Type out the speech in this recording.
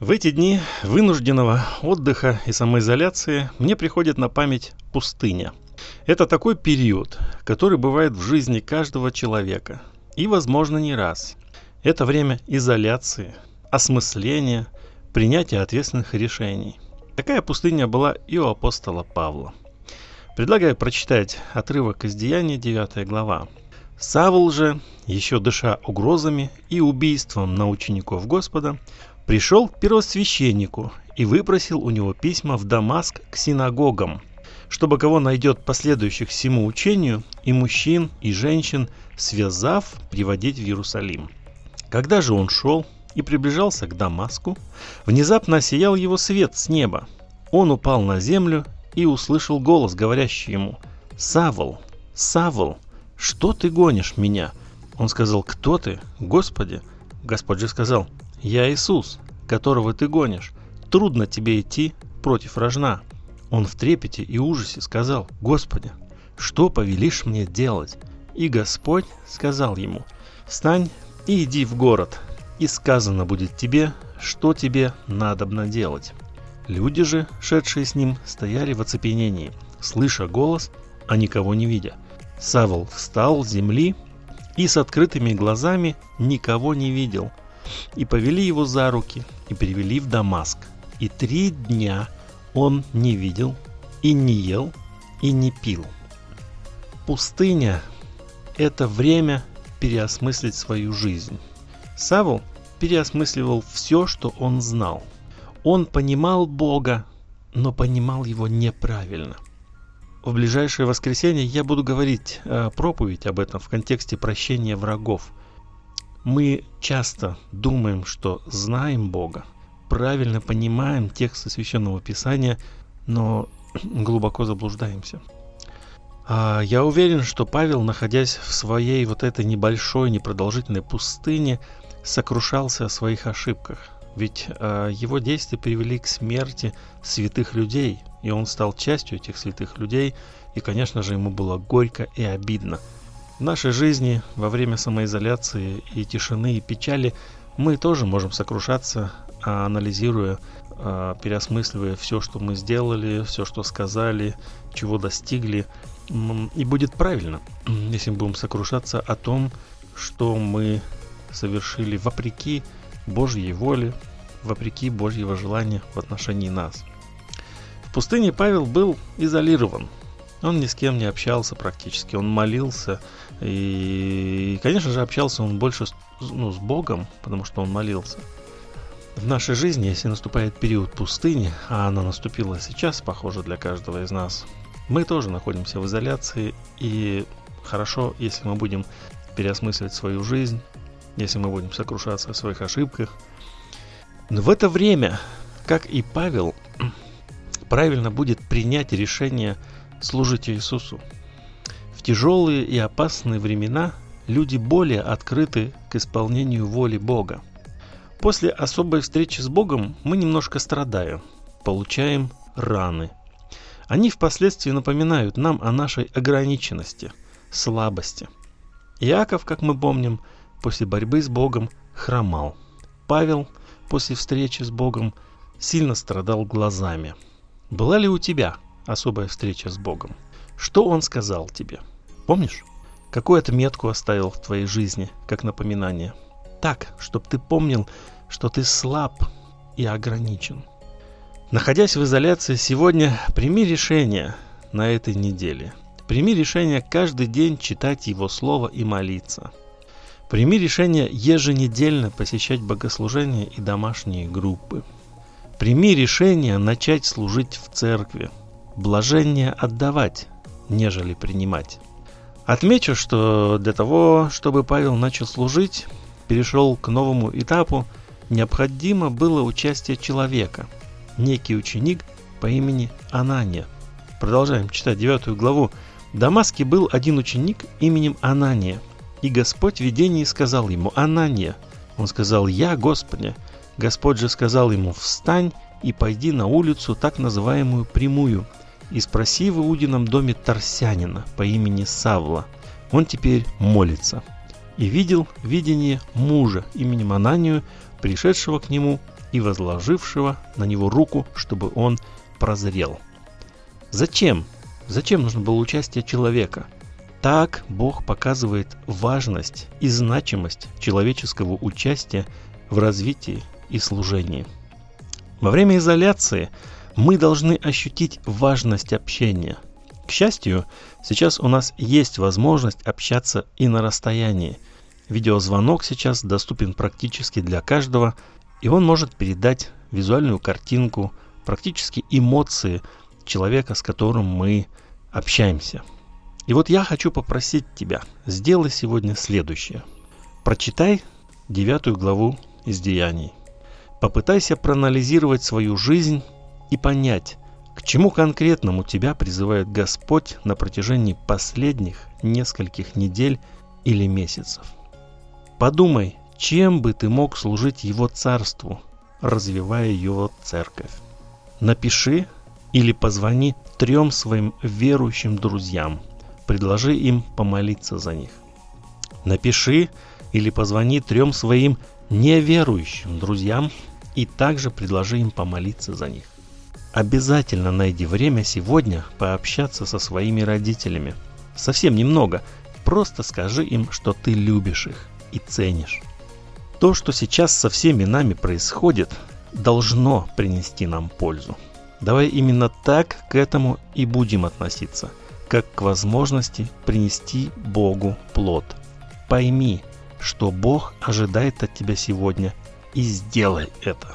В эти дни вынужденного отдыха и самоизоляции мне приходит на память пустыня. Это такой период, который бывает в жизни каждого человека. И, возможно, не раз. Это время изоляции, осмысления, принятия ответственных решений. Такая пустыня была и у апостола Павла. Предлагаю прочитать отрывок из Деяния 9 глава. Савл же, еще дыша угрозами и убийством на учеников Господа, пришел к первосвященнику и выпросил у него письма в Дамаск к синагогам, чтобы кого найдет последующих всему учению, и мужчин, и женщин, связав, приводить в Иерусалим. Когда же он шел и приближался к Дамаску, внезапно осиял его свет с неба. Он упал на землю и услышал голос, говорящий ему «Савл, Савл, что ты гонишь меня?» Он сказал «Кто ты, Господи?» Господь же сказал «Я Иисус, которого ты гонишь. Трудно тебе идти против рожна». Он в трепете и ужасе сказал «Господи, что повелишь мне делать?» И Господь сказал ему «Встань и иди в город, и сказано будет тебе, что тебе надобно делать». Люди же, шедшие с ним, стояли в оцепенении, слыша голос, а никого не видя. Савол встал с земли и с открытыми глазами никого не видел – и повели его за руки и привели в Дамаск. И три дня он не видел, и не ел, и не пил. Пустыня – это время переосмыслить свою жизнь. Савл переосмысливал все, что он знал. Он понимал Бога, но понимал его неправильно. В ближайшее воскресенье я буду говорить э, проповедь об этом в контексте прощения врагов – мы часто думаем, что знаем Бога, правильно понимаем тексты Священного Писания, но глубоко заблуждаемся. А я уверен, что Павел, находясь в своей вот этой небольшой, непродолжительной пустыне, сокрушался о своих ошибках. Ведь э, его действия привели к смерти святых людей, и он стал частью этих святых людей, и, конечно же, ему было горько и обидно – в нашей жизни во время самоизоляции и тишины и печали мы тоже можем сокрушаться, анализируя, а, переосмысливая все, что мы сделали, все, что сказали, чего достигли. И будет правильно, если мы будем сокрушаться о том, что мы совершили вопреки Божьей воле, вопреки Божьего желания в отношении нас. В пустыне Павел был изолирован. Он ни с кем не общался практически. Он молился, и, конечно же, общался он больше с, ну, с Богом, потому что он молился. В нашей жизни, если наступает период пустыни, а она наступила сейчас, похоже, для каждого из нас, мы тоже находимся в изоляции, и хорошо, если мы будем переосмысливать свою жизнь, если мы будем сокрушаться о своих ошибках. Но в это время, как и Павел, правильно будет принять решение служить Иисусу тяжелые и опасные времена люди более открыты к исполнению воли Бога. После особой встречи с Богом мы немножко страдаем, получаем раны. Они впоследствии напоминают нам о нашей ограниченности, слабости. Иаков, как мы помним, после борьбы с Богом хромал. Павел после встречи с Богом сильно страдал глазами. Была ли у тебя особая встреча с Богом? Что он сказал тебе? Помнишь? Какую отметку оставил в твоей жизни, как напоминание? Так, чтобы ты помнил, что ты слаб и ограничен. Находясь в изоляции сегодня, прими решение на этой неделе. Прими решение каждый день читать Его Слово и молиться. Прими решение еженедельно посещать богослужения и домашние группы. Прими решение начать служить в церкви. Блажение отдавать, нежели принимать. Отмечу, что для того, чтобы Павел начал служить, перешел к новому этапу, необходимо было участие человека, некий ученик по имени Анания. Продолжаем читать девятую главу. В Дамаске был один ученик именем Анания, и Господь в видении сказал ему «Анания». Он сказал «Я, Господи». Господь же сказал ему «Встань и пойди на улицу, так называемую прямую, и спроси в Иудином доме Тарсянина по имени Савла. Он теперь молится. И видел видение мужа именем Ананию, пришедшего к нему и возложившего на него руку, чтобы он прозрел. Зачем? Зачем нужно было участие человека? Так Бог показывает важность и значимость человеческого участия в развитии и служении. Во время изоляции мы должны ощутить важность общения. К счастью, сейчас у нас есть возможность общаться и на расстоянии. Видеозвонок сейчас доступен практически для каждого, и он может передать визуальную картинку, практически эмоции человека, с которым мы общаемся. И вот я хочу попросить тебя, сделай сегодня следующее. Прочитай девятую главу из Деяний. Попытайся проанализировать свою жизнь и понять, к чему конкретному тебя призывает Господь на протяжении последних нескольких недель или месяцев. Подумай, чем бы ты мог служить Его Царству, развивая Его Церковь. Напиши или позвони трем своим верующим друзьям – предложи им помолиться за них. Напиши или позвони трем своим неверующим друзьям и также предложи им помолиться за них. Обязательно найди время сегодня пообщаться со своими родителями. Совсем немного. Просто скажи им, что ты любишь их и ценишь. То, что сейчас со всеми нами происходит, должно принести нам пользу. Давай именно так к этому и будем относиться – как к возможности принести Богу плод. Пойми, что Бог ожидает от тебя сегодня, и сделай это.